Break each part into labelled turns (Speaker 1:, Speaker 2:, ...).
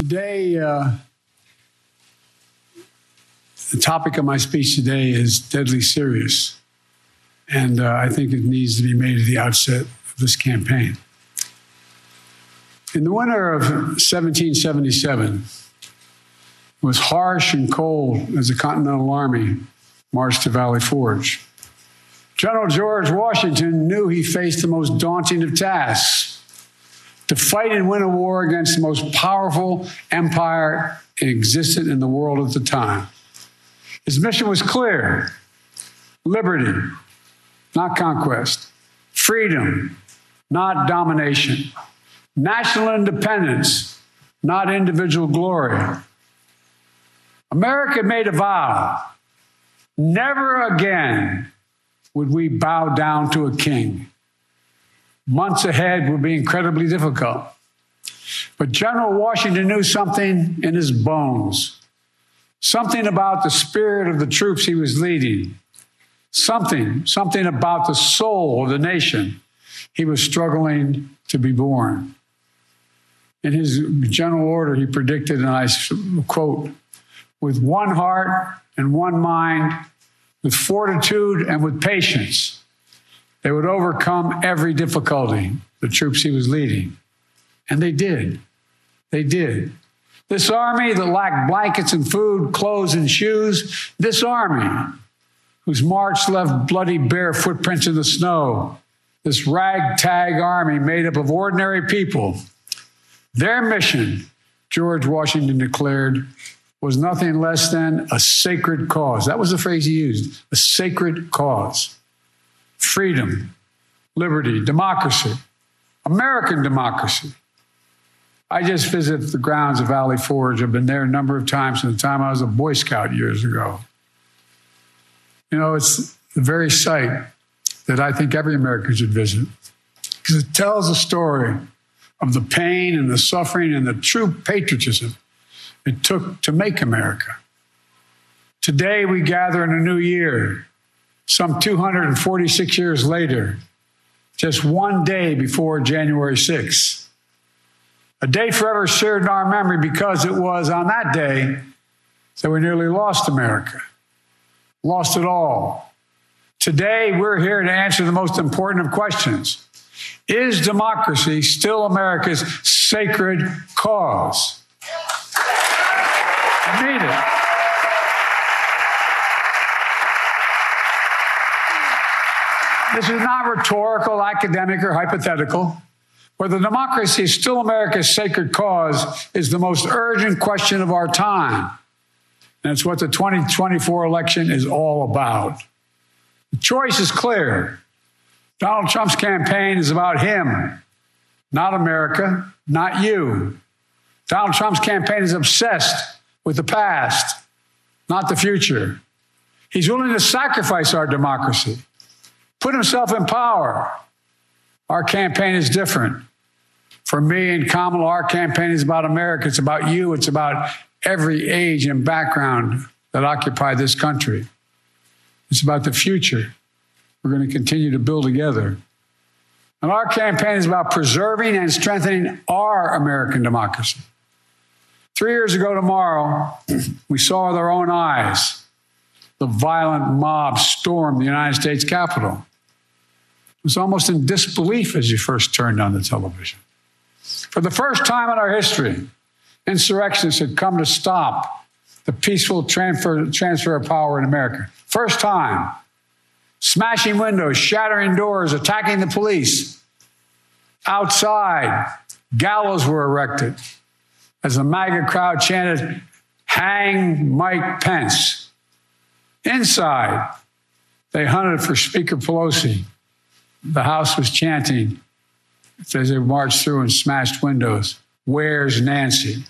Speaker 1: Today, uh, the topic of my speech today is deadly serious. And uh, I think it needs to be made at the outset of this campaign. In the winter of 1777, it was harsh and cold as the Continental Army marched to Valley Forge. General George Washington knew he faced the most daunting of tasks to fight and win a war against the most powerful empire existed in the world at the time. His mission was clear. Liberty, not conquest, freedom, not domination, national independence, not individual glory. America made a vow. Never again would we bow down to a king months ahead would be incredibly difficult. But General Washington knew something in his bones, something about the spirit of the troops he was leading, something, something about the soul of the nation he was struggling to be born. In his general order, he predicted, and I quote, with one heart and one mind, with fortitude and with patience they would overcome every difficulty, the troops he was leading. And they did. They did. This army that lacked blankets and food, clothes and shoes, this army whose march left bloody bare footprints in the snow, this ragtag army made up of ordinary people, their mission, George Washington declared, was nothing less than a sacred cause. That was the phrase he used a sacred cause freedom, liberty, democracy, American democracy. I just visited the grounds of Valley Forge. I've been there a number of times from the time I was a Boy Scout years ago. You know, it's the very site that I think every American should visit because it tells a story of the pain and the suffering and the true patriotism it took to make America. Today, we gather in a new year some 246 years later, just one day before January 6th. A day forever shared in our memory because it was on that day that we nearly lost America, lost it all. Today, we're here to answer the most important of questions Is democracy still America's sacred cause? I mean it. This is not rhetorical, academic, or hypothetical. Whether democracy is still America's sacred cause is the most urgent question of our time. And it's what the 2024 election is all about. The choice is clear. Donald Trump's campaign is about him, not America, not you. Donald Trump's campaign is obsessed with the past, not the future. He's willing to sacrifice our democracy put himself in power. Our campaign is different. For me and Kamala, our campaign is about America. It's about you. It's about every age and background that occupy this country. It's about the future we're going to continue to build together. And our campaign is about preserving and strengthening our American democracy. Three years ago tomorrow, we saw with our own eyes the violent mob storm the United States Capitol was almost in disbelief as you first turned on the television. For the first time in our history, insurrectionists had come to stop the peaceful transfer, transfer of power in America. First time. Smashing windows, shattering doors, attacking the police. Outside, gallows were erected as the MAGA crowd chanted, Hang Mike Pence. Inside, they hunted for Speaker Pelosi the house was chanting as they marched through and smashed windows, Where's Nancy?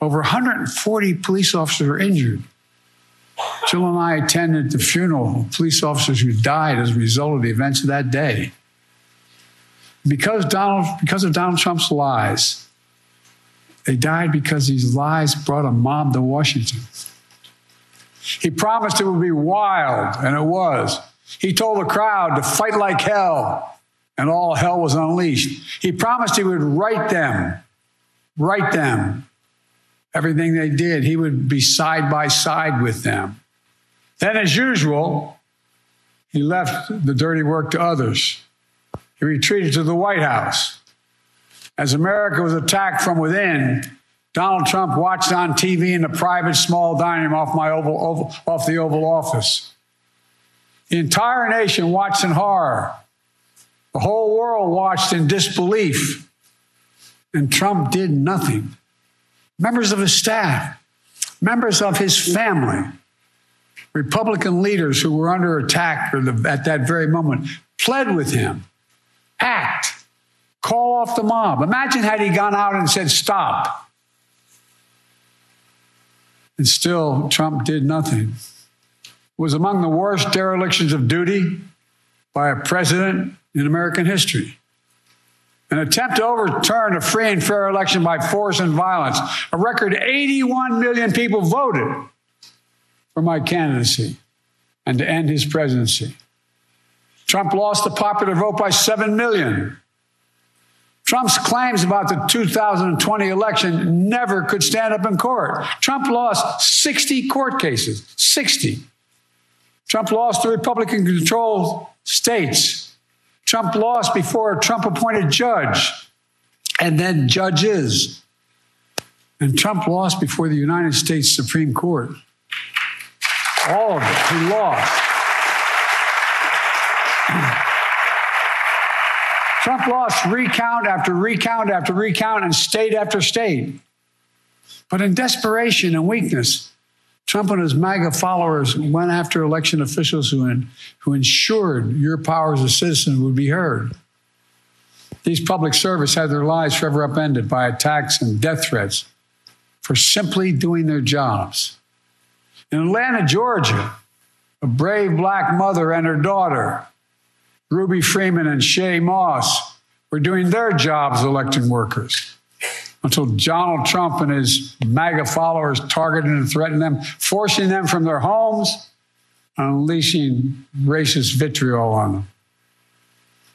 Speaker 1: Over 140 police officers were injured. Jill and I attended the funeral of police officers who died as a result of the events of that day. Because, Donald, because of Donald Trump's lies, they died because these lies brought a mob to Washington. He promised it would be wild, and it was. He told the crowd to fight like hell, and all hell was unleashed. He promised he would right them, right them, everything they did. He would be side by side with them. Then, as usual, he left the dirty work to others. He retreated to the White House. As America was attacked from within, Donald Trump watched on TV in a private small dining room off my Oval, Oval off the Oval Office. The entire nation watched in horror. The whole world watched in disbelief. And Trump did nothing. Members of his staff, members of his family, Republican leaders who were under attack at that very moment pled with him act, call off the mob. Imagine had he gone out and said, stop. And still, Trump did nothing. Was among the worst derelictions of duty by a president in American history. An attempt to overturn a free and fair election by force and violence. A record 81 million people voted for my candidacy and to end his presidency. Trump lost the popular vote by 7 million. Trump's claims about the 2020 election never could stand up in court. Trump lost 60 court cases, 60. Trump lost the Republican controlled states. Trump lost before a Trump appointed judge and then judges. And Trump lost before the United States Supreme Court. All of it. He lost. Trump lost recount after recount after recount and state after state. But in desperation and weakness, Trump and his MAGA followers went after election officials who, in, who ensured your power as a citizen would be heard. These public servants had their lives forever upended by attacks and death threats for simply doing their jobs. In Atlanta, Georgia, a brave black mother and her daughter, Ruby Freeman and Shaye Moss, were doing their jobs electing workers until Donald Trump and his MAGA followers targeted and threatened them, forcing them from their homes unleashing racist vitriol on them.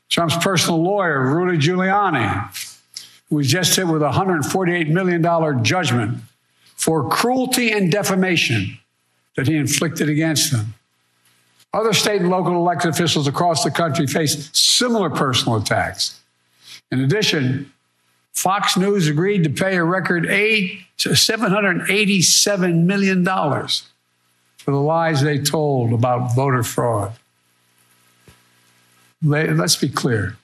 Speaker 1: Trump's personal lawyer, Rudy Giuliani, was just hit with a $148 million judgment for cruelty and defamation that he inflicted against them. Other state and local elected officials across the country face similar personal attacks. In addition, Fox News agreed to pay a record eight, $787 million for the lies they told about voter fraud. Let's be clear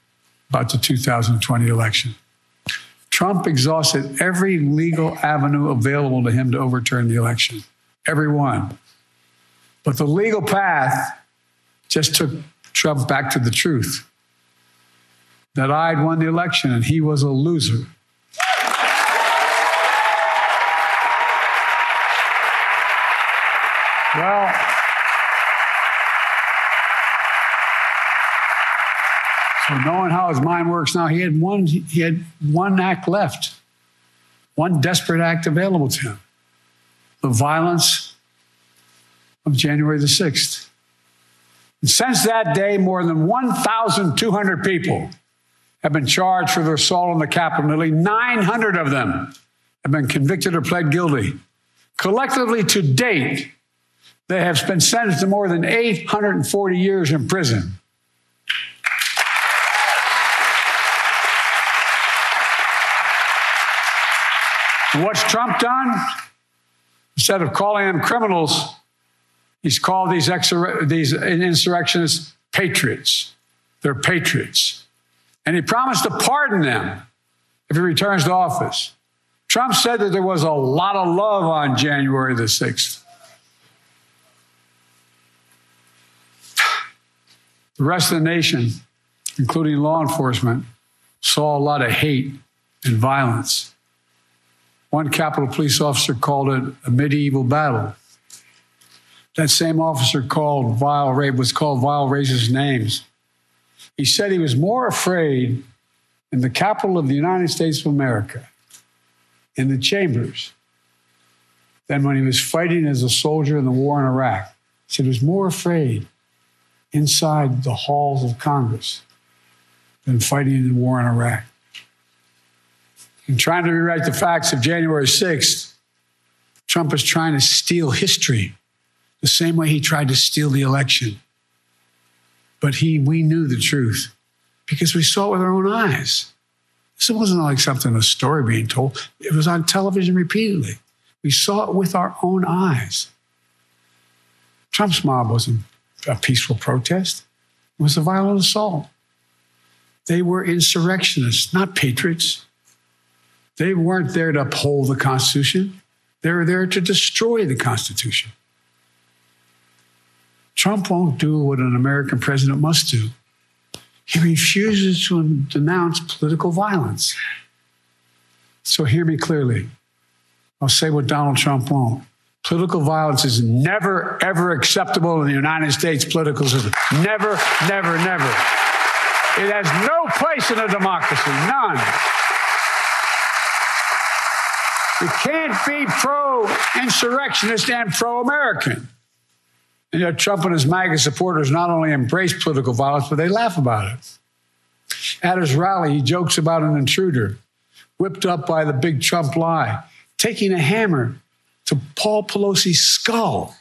Speaker 1: about the 2020 election. Trump exhausted every legal avenue available to him to overturn the election, every one. But the legal path just took Trump back to the truth that I'd won the election and he was a loser. Well, so knowing how his mind works now, he had one he had one act left, one desperate act available to him: the violence of January the 6th. And since that day, more than 1,200 people have been charged for their assault on the Capitol. Nearly 900 of them have been convicted or pled guilty. Collectively, to date, they have been sentenced to more than 840 years in prison. what's Trump done? Instead of calling them criminals, He's called these, these insurrectionists patriots. They're patriots. And he promised to pardon them if he returns to office. Trump said that there was a lot of love on January the 6th. The rest of the nation, including law enforcement, saw a lot of hate and violence. One Capitol police officer called it a medieval battle. That same officer called vile rape was called vile racist names. He said he was more afraid in the capital of the United States of America, in the chambers, than when he was fighting as a soldier in the war in Iraq. He said he was more afraid inside the halls of Congress than fighting in the war in Iraq. And trying to rewrite the facts of January 6th, Trump is trying to steal history the same way he tried to steal the election. But he, we knew the truth because we saw it with our own eyes. This wasn't like something, a story being told. It was on television repeatedly. We saw it with our own eyes. Trump's mob wasn't a peaceful protest, it was a violent assault. They were insurrectionists, not patriots. They weren't there to uphold the Constitution, they were there to destroy the Constitution. Trump won't do what an American president must do. He refuses to denounce political violence. So hear me clearly. I'll say what Donald Trump won't. Political violence is never, ever acceptable in the United States political system. Never, never, never. It has no place in a democracy, none. You can't be pro insurrectionist and pro American. You know, Trump and his MAGA supporters not only embrace political violence, but they laugh about it. At his rally, he jokes about an intruder whipped up by the big Trump lie, taking a hammer to Paul Pelosi's skull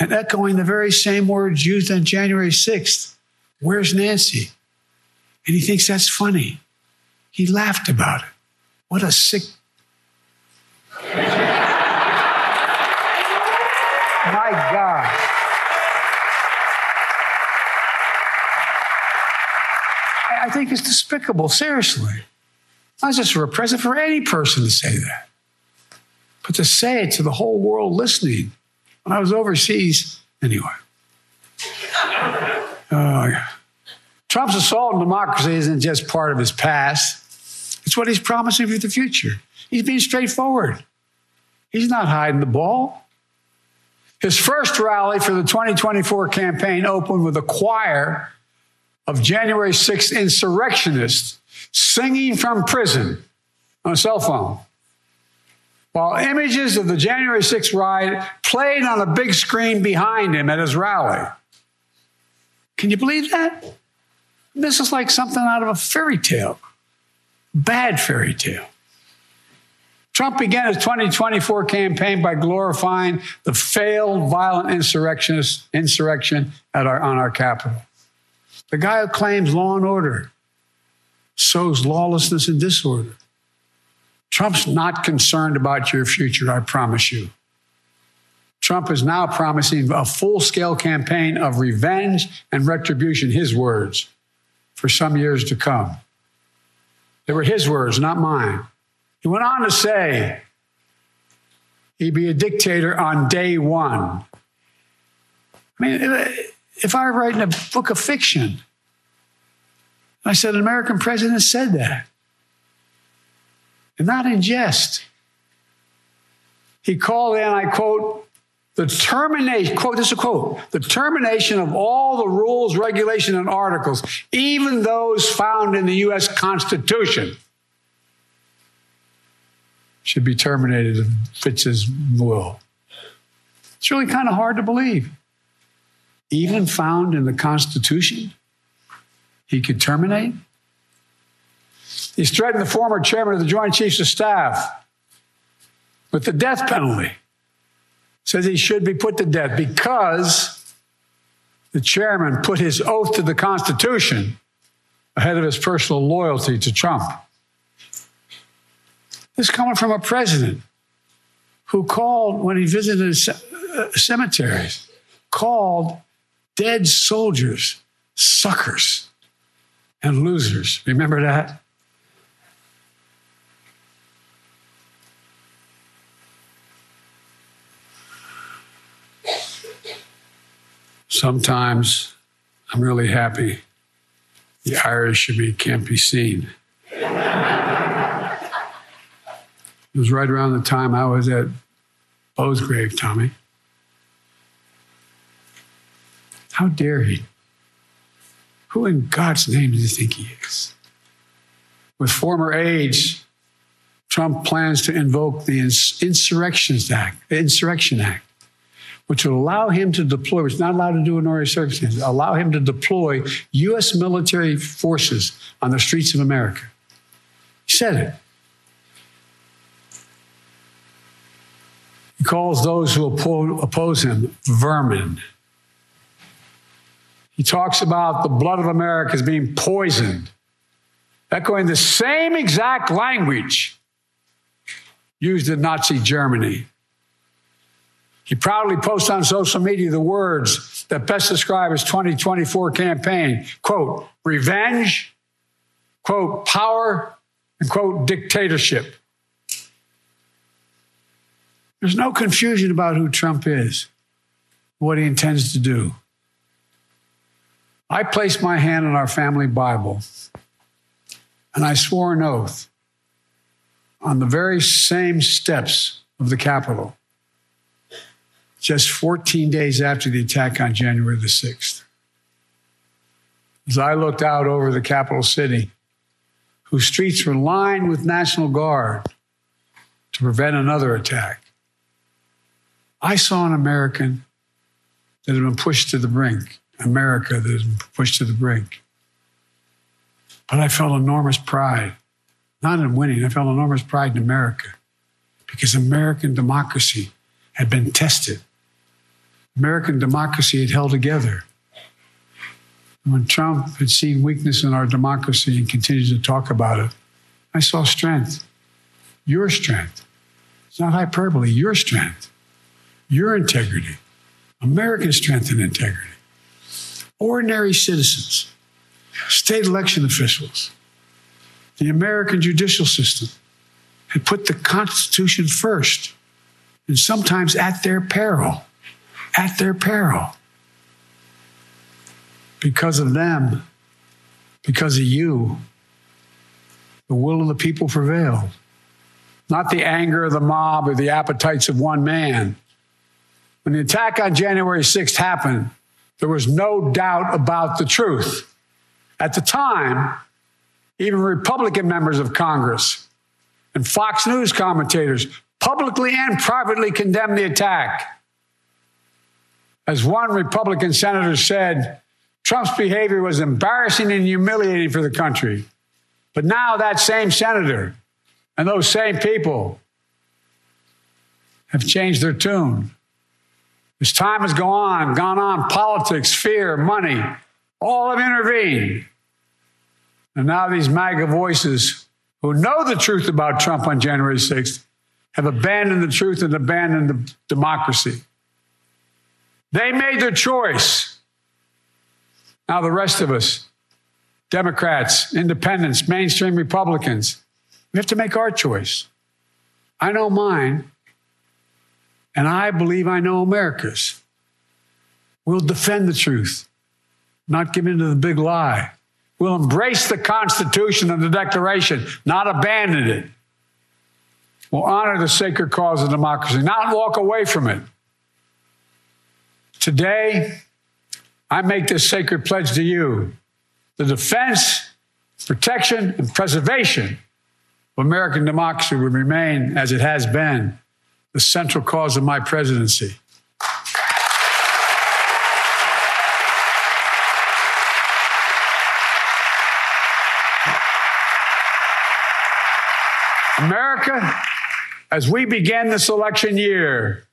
Speaker 1: and echoing the very same words used on January 6th Where's Nancy? And he thinks that's funny. He laughed about it. What a sick My God. I think it's despicable, seriously. Not just for a president, for any person to say that. But to say it to the whole world listening. When I was overseas, anyway. Uh, Trump's assault on democracy isn't just part of his past, it's what he's promising for the future. He's being straightforward. He's not hiding the ball. His first rally for the 2024 campaign opened with a choir of January 6th insurrectionists singing from prison on a cell phone. While images of the January 6th riot played on a big screen behind him at his rally. Can you believe that? This is like something out of a fairy tale, bad fairy tale. Trump began his 2024 campaign by glorifying the failed violent insurrectionist insurrection at our, on our Capitol. The guy who claims law and order sows lawlessness and disorder. Trump's not concerned about your future, I promise you. Trump is now promising a full scale campaign of revenge and retribution, his words, for some years to come. They were his words, not mine. He went on to say he'd be a dictator on day one. I mean, if I were writing a book of fiction, I said an American president said that, and not in jest. He called in, I quote, the termination, quote, this is a quote, the termination of all the rules, regulation, and articles, even those found in the U.S. Constitution should be terminated if fits his will. It's really kind of hard to believe. Even found in the Constitution, he could terminate. He's threatened the former chairman of the Joint Chiefs of Staff with the death penalty. Says he should be put to death because the chairman put his oath to the Constitution ahead of his personal loyalty to Trump. This is coming from a president who called, when he visited uh, cemeteries, called dead soldiers suckers and losers. Remember that? Sometimes I'm really happy the Irish of me can't be seen. It was right around the time I was at Beau's grave, Tommy. How dare he? Who in God's name do you think he is? With former aides, Trump plans to invoke the Insurrections Act, Insurrection Act, which will allow him to deploy, which is not allowed to do in ordinary circumstances, allow him to deploy U.S. military forces on the streets of America. He said it. He calls those who oppose him vermin. He talks about the blood of America as being poisoned, echoing the same exact language used in Nazi Germany. He proudly posts on social media the words that best describe his 2024 campaign quote, revenge, quote, power, and quote, dictatorship. There's no confusion about who Trump is, what he intends to do. I placed my hand on our family Bible and I swore an oath on the very same steps of the Capitol just 14 days after the attack on January the 6th. As I looked out over the capital city, whose streets were lined with National Guard to prevent another attack, I saw an American that had been pushed to the brink, America that had been pushed to the brink. But I felt enormous pride, not in winning, I felt enormous pride in America because American democracy had been tested. American democracy had held together. When Trump had seen weakness in our democracy and continued to talk about it, I saw strength, your strength. It's not hyperbole, your strength, your integrity, American strength and integrity. Ordinary citizens state election officials, the American judicial system had put the Constitution first, and sometimes at their peril. At their peril. Because of them, because of you, the will of the people prevailed. Not the anger of the mob or the appetites of one man. When the attack on January 6th happened, there was no doubt about the truth. At the time, even Republican members of Congress and Fox News commentators publicly and privately condemned the attack. As one Republican senator said, Trump's behavior was embarrassing and humiliating for the country. But now that same senator and those same people have changed their tune. As time has gone on, gone on, politics, fear, money, all have intervened. And now these MAGA voices who know the truth about Trump on January 6th have abandoned the truth and abandoned the democracy. They made their choice. Now, the rest of us, Democrats, independents, mainstream Republicans, we have to make our choice. I know mine, and I believe I know America's. We'll defend the truth, not give in to the big lie. We'll embrace the Constitution and the Declaration, not abandon it. We'll honor the sacred cause of democracy, not walk away from it. Today, I make this sacred pledge to you the defense, protection, and preservation of American democracy will remain, as it has been, the central cause of my presidency. America, as we begin this election year,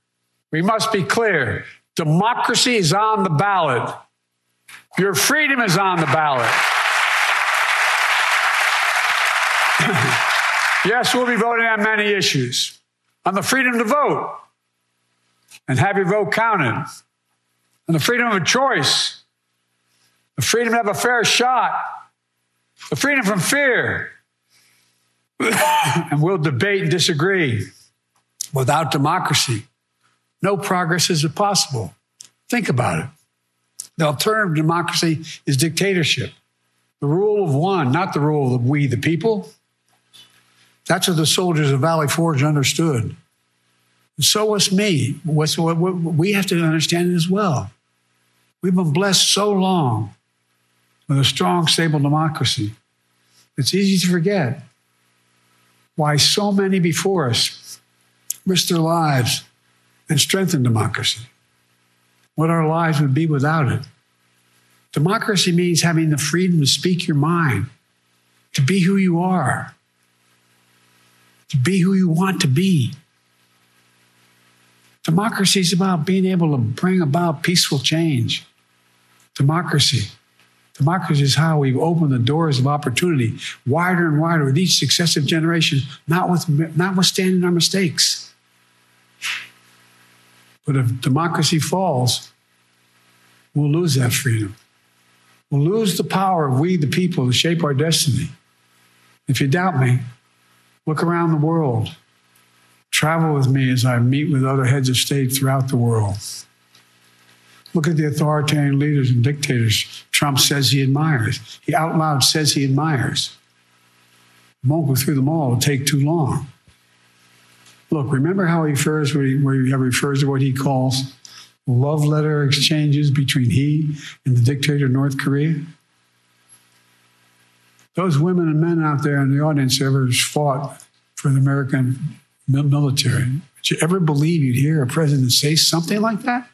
Speaker 1: we must be clear democracy is on the ballot, your freedom is on the ballot. yes, we'll be voting on many issues on the freedom to vote and have your vote counted, on the freedom of choice, the freedom to have a fair shot, the freedom from fear. and we'll debate and disagree. Without democracy, no progress is possible. Think about it. The alternative to democracy is dictatorship, the rule of one, not the rule of we, the people. That's what the soldiers of Valley Forge understood. So was me. We have to understand it as well. We've been blessed so long with a strong, stable democracy. It's easy to forget why so many before us risked their lives and strengthened democracy. What our lives would be without it. Democracy means having the freedom to speak your mind, to be who you are, to be who you want to be. Democracy is about being able to bring about peaceful change. Democracy. Democracy is how we've opened the doors of opportunity wider and wider with each successive generation, not with, notwithstanding our mistakes. But if democracy falls, we'll lose that freedom. We'll lose the power of we, the people, to shape our destiny. If you doubt me, look around the world. Travel with me as I meet with other heads of state throughout the world. Look at the authoritarian leaders and dictators Trump says he admires. He out loud says he admires. won't go through them all, it'll take too long. Look, remember how he refers, where he, where he refers to what he calls love letter exchanges between he and the dictator of North Korea? Those women and men out there in the audience ever fought for the American military. Did you ever believe you'd hear a president say something like that?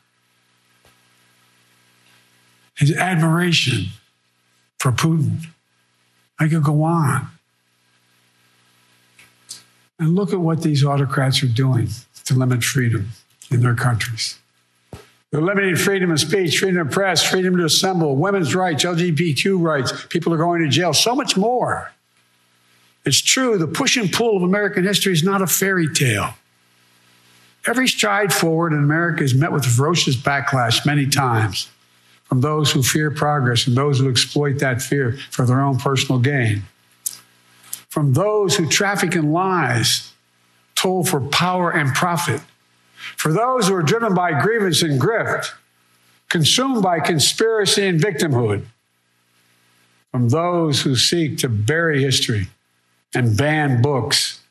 Speaker 1: His admiration for Putin. I could go on. And look at what these autocrats are doing to limit freedom in their countries. They're limiting freedom of speech, freedom of press, freedom to assemble, women's rights, LGBTQ rights. People are going to jail, so much more. It's true, the push and pull of American history is not a fairy tale. Every stride forward in America is met with ferocious backlash many times from those who fear progress and those who exploit that fear for their own personal gain, from those who traffic in lies, told for power and profit, for those who are driven by grievance and grift, consumed by conspiracy and victimhood, from those who seek to bury history and ban books.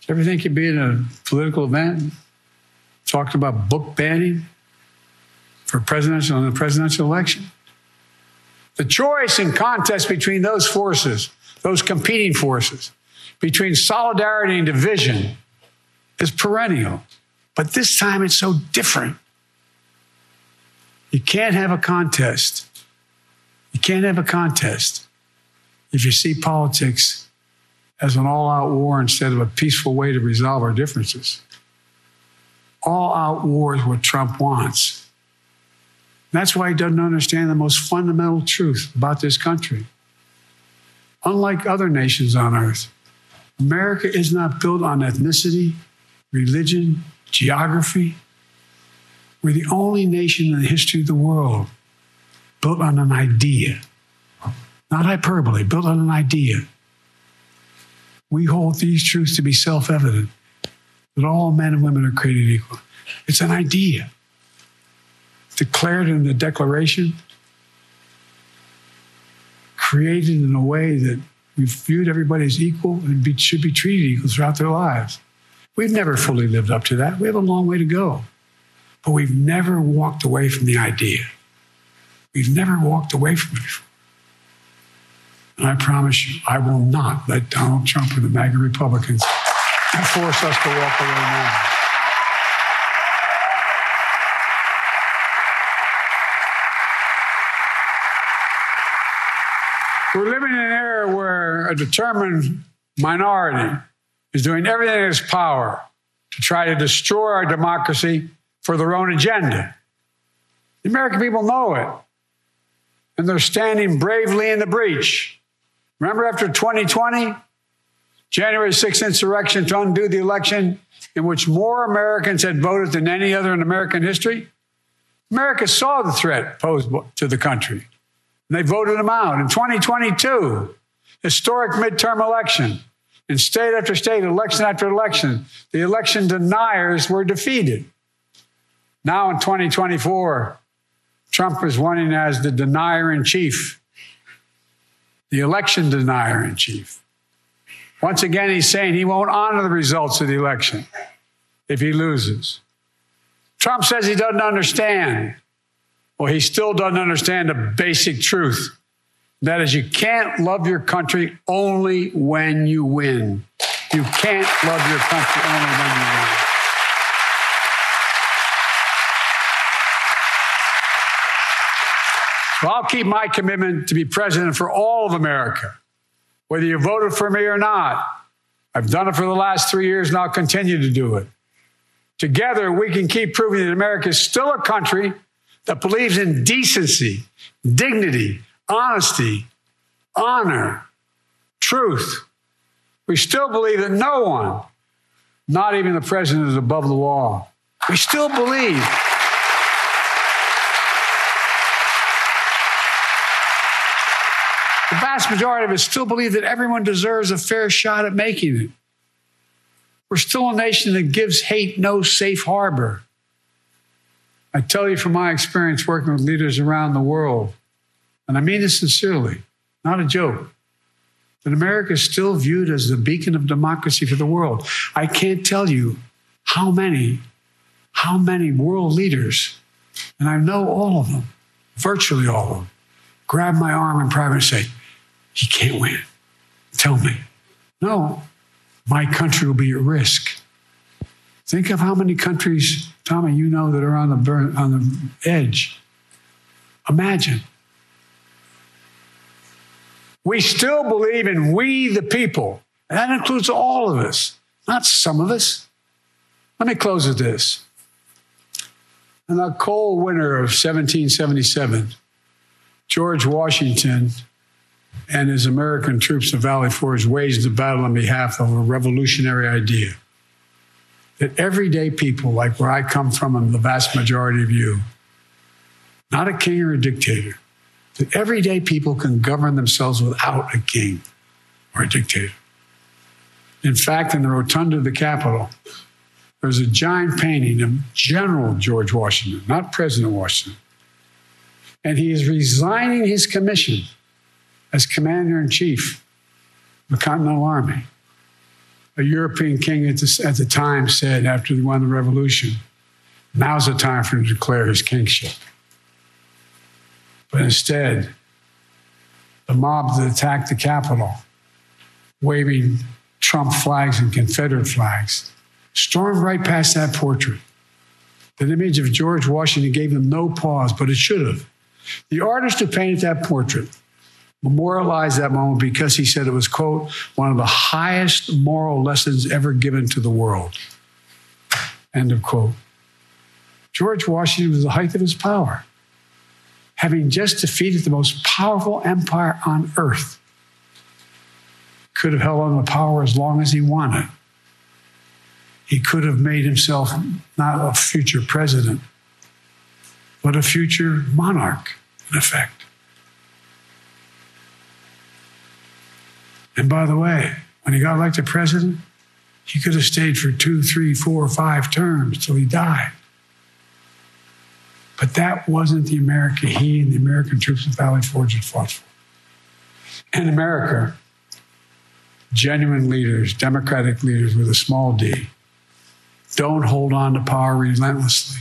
Speaker 1: Do you ever think you'd be in a political event talking about book banning? for presidential in the presidential election. The choice and contest between those forces, those competing forces, between solidarity and division is perennial. But this time it's so different. You can't have a contest. You can't have a contest if you see politics as an all out war instead of a peaceful way to resolve our differences. All out war is what Trump wants. That's why he doesn't understand the most fundamental truth about this country. Unlike other nations on earth, America is not built on ethnicity, religion, geography. We're the only nation in the history of the world built on an idea, not hyperbole, built on an idea. We hold these truths to be self evident that all men and women are created equal. It's an idea declared in the Declaration, created in a way that we viewed everybody as equal and be, should be treated equal throughout their lives. We've never fully lived up to that. We have a long way to go. But we've never walked away from the idea. We've never walked away from it before. And I promise you, I will not let Donald Trump and the MAGA Republicans force us to walk away now. We're living in an era where a determined minority is doing everything in its power to try to destroy our democracy for their own agenda. The American people know it, and they're standing bravely in the breach. Remember after 2020, January 6th insurrection to undo the election in which more Americans had voted than any other in American history? America saw the threat posed to the country. And they voted him out. In 2022, historic midterm election, in state after state, election after election, the election deniers were defeated. Now in 2024, Trump is running as the denier in chief, the election denier in chief. Once again, he's saying he won't honor the results of the election if he loses. Trump says he doesn't understand. Well, he still doesn't understand a basic truth. That is, you can't love your country only when you win. You can't love your country only when you win. So I'll keep my commitment to be president for all of America, whether you voted for me or not. I've done it for the last three years and I'll continue to do it. Together, we can keep proving that America is still a country that believes in decency, dignity, honesty, honor, truth. We still believe that no one, not even the president, is above the law. We still believe. The vast majority of us still believe that everyone deserves a fair shot at making it. We're still a nation that gives hate no safe harbor. I tell you from my experience working with leaders around the world, and I mean this sincerely, not a joke, that America is still viewed as the beacon of democracy for the world. I can't tell you how many, how many world leaders, and I know all of them, virtually all of them, grab my arm in private and say, He can't win. Tell me. No, my country will be at risk. Think of how many countries, Tommy, you know that are on the burn, on the edge. Imagine. We still believe in we the people. And that includes all of us, not some of us. Let me close with this. In the cold winter of 1777, George Washington and his American troops in Valley Forge waged a battle on behalf of a revolutionary idea that everyday people, like where I come from and the vast majority of you, not a king or a dictator, that everyday people can govern themselves without a king or a dictator. In fact, in the rotunda of the Capitol, there's a giant painting of General George Washington, not President Washington. And he is resigning his commission as commander in chief of the Continental Army. A European king at the, at the time said after he won the revolution, now's the time for him to declare his kingship. But instead, the mob that attacked the Capitol, waving Trump flags and Confederate flags, stormed right past that portrait. That image of George Washington gave them no pause, but it should have. The artist who painted that portrait memorialized that moment because he said it was, quote, one of the highest moral lessons ever given to the world. End of quote. George Washington was the height of his power, having just defeated the most powerful empire on earth. Could have held on to power as long as he wanted. He could have made himself not a future president, but a future monarch, in effect. And by the way, when he got elected president, he could have stayed for two, three, four, five terms till he died. But that wasn't the America he and the American troops at Valley Forge had fought for. In America, genuine leaders, democratic leaders with a small d, don't hold on to power relentlessly.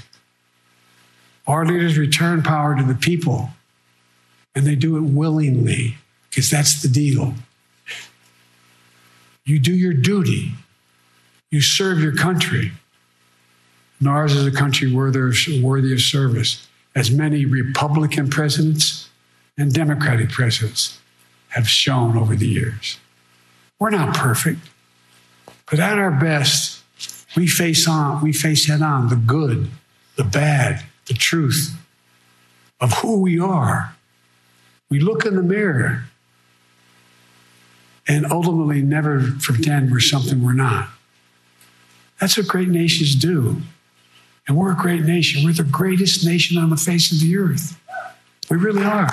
Speaker 1: Our leaders return power to the people, and they do it willingly because that's the deal. You do your duty. You serve your country. And ours is a country worthy, worthy of service, as many Republican presidents and Democratic presidents have shown over the years. We're not perfect, but at our best, we face on, we face head on the good, the bad, the truth of who we are. We look in the mirror and ultimately never pretend we're something we're not. That's what great nations do. And we're a great nation. We're the greatest nation on the face of the earth. We really are.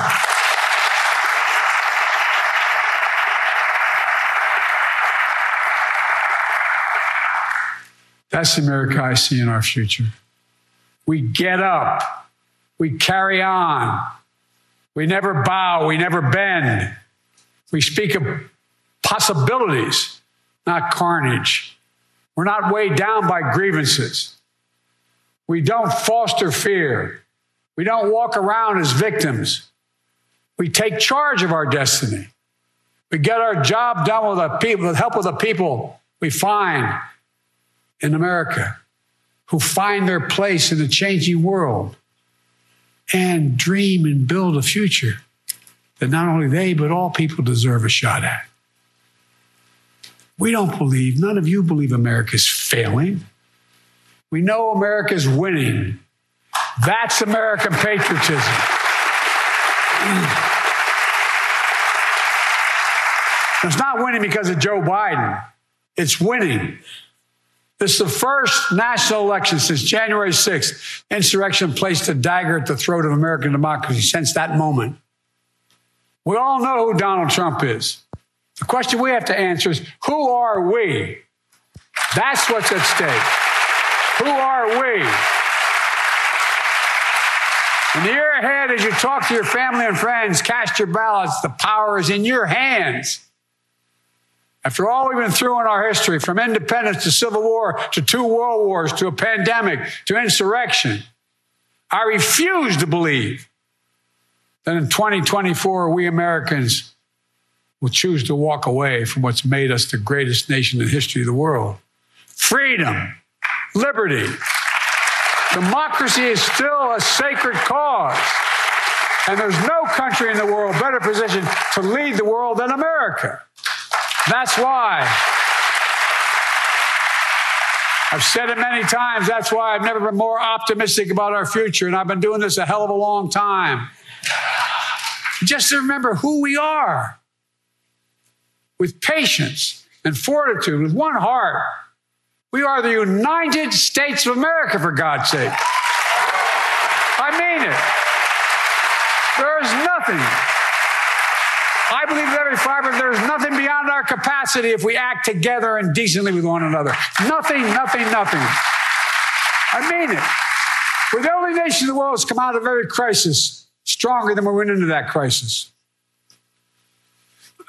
Speaker 1: That's the America I see in our future. We get up, we carry on, we never bow, we never bend. We speak of possibilities, not carnage. We're not weighed down by grievances. We don't foster fear. We don't walk around as victims. We take charge of our destiny. We get our job done with the people, with help of the people we find in America who find their place in the changing world and dream and build a future that not only they, but all people deserve a shot at. We don't believe, none of you believe America's failing. We know America's winning. That's American patriotism. It's not winning because of Joe Biden. It's winning. This is the first national election since January 6th. Insurrection placed a dagger at the throat of American democracy since that moment. We all know who Donald Trump is. The question we have to answer is who are we? That's what's at stake. Who are we? In the year ahead, as you talk to your family and friends, cast your ballots. The power is in your hands. After all we've been through in our history, from independence to civil war to two world wars to a pandemic to insurrection, I refuse to believe that in 2024 we Americans will choose to walk away from what's made us the greatest nation in the history of the world. Freedom, liberty, democracy is still a sacred cause. And there's no country in the world better positioned to lead the world than America. That's why. I've said it many times. That's why I've never been more optimistic about our future. And I've been doing this a hell of a long time. Just to remember who we are with patience and fortitude, with one heart. We are the United States of America, for God's sake. I mean it. There is nothing I believe that every fiber, there's nothing beyond our capacity if we act together and decently with one another. Nothing, nothing, nothing. I mean it. We're the only nation in the world that's come out of every crisis stronger than we went into that crisis.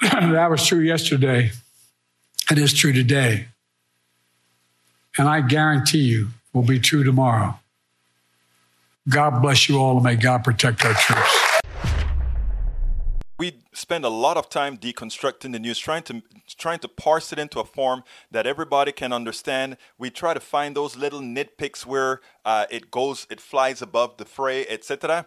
Speaker 1: that was true yesterday. It is true today. And I guarantee you will be true tomorrow. God bless you all and may God protect our troops
Speaker 2: we spend a lot of time deconstructing the news, trying to trying to parse it into a form that everybody can understand. We try to find those little nitpicks where uh, it goes, it flies above the fray, etc.